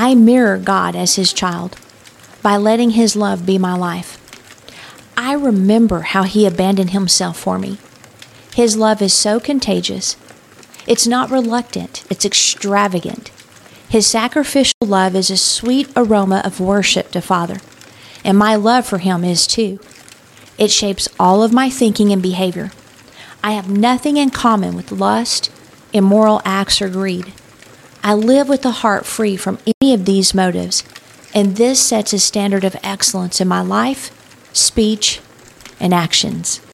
I mirror God as His child by letting His love be my life. I remember how He abandoned Himself for me. His love is so contagious. It's not reluctant, it's extravagant. His sacrificial love is a sweet aroma of worship to Father, and my love for Him is too. It shapes all of my thinking and behavior. I have nothing in common with lust, immoral acts, or greed. I live with a heart free from any of these motives, and this sets a standard of excellence in my life, speech, and actions.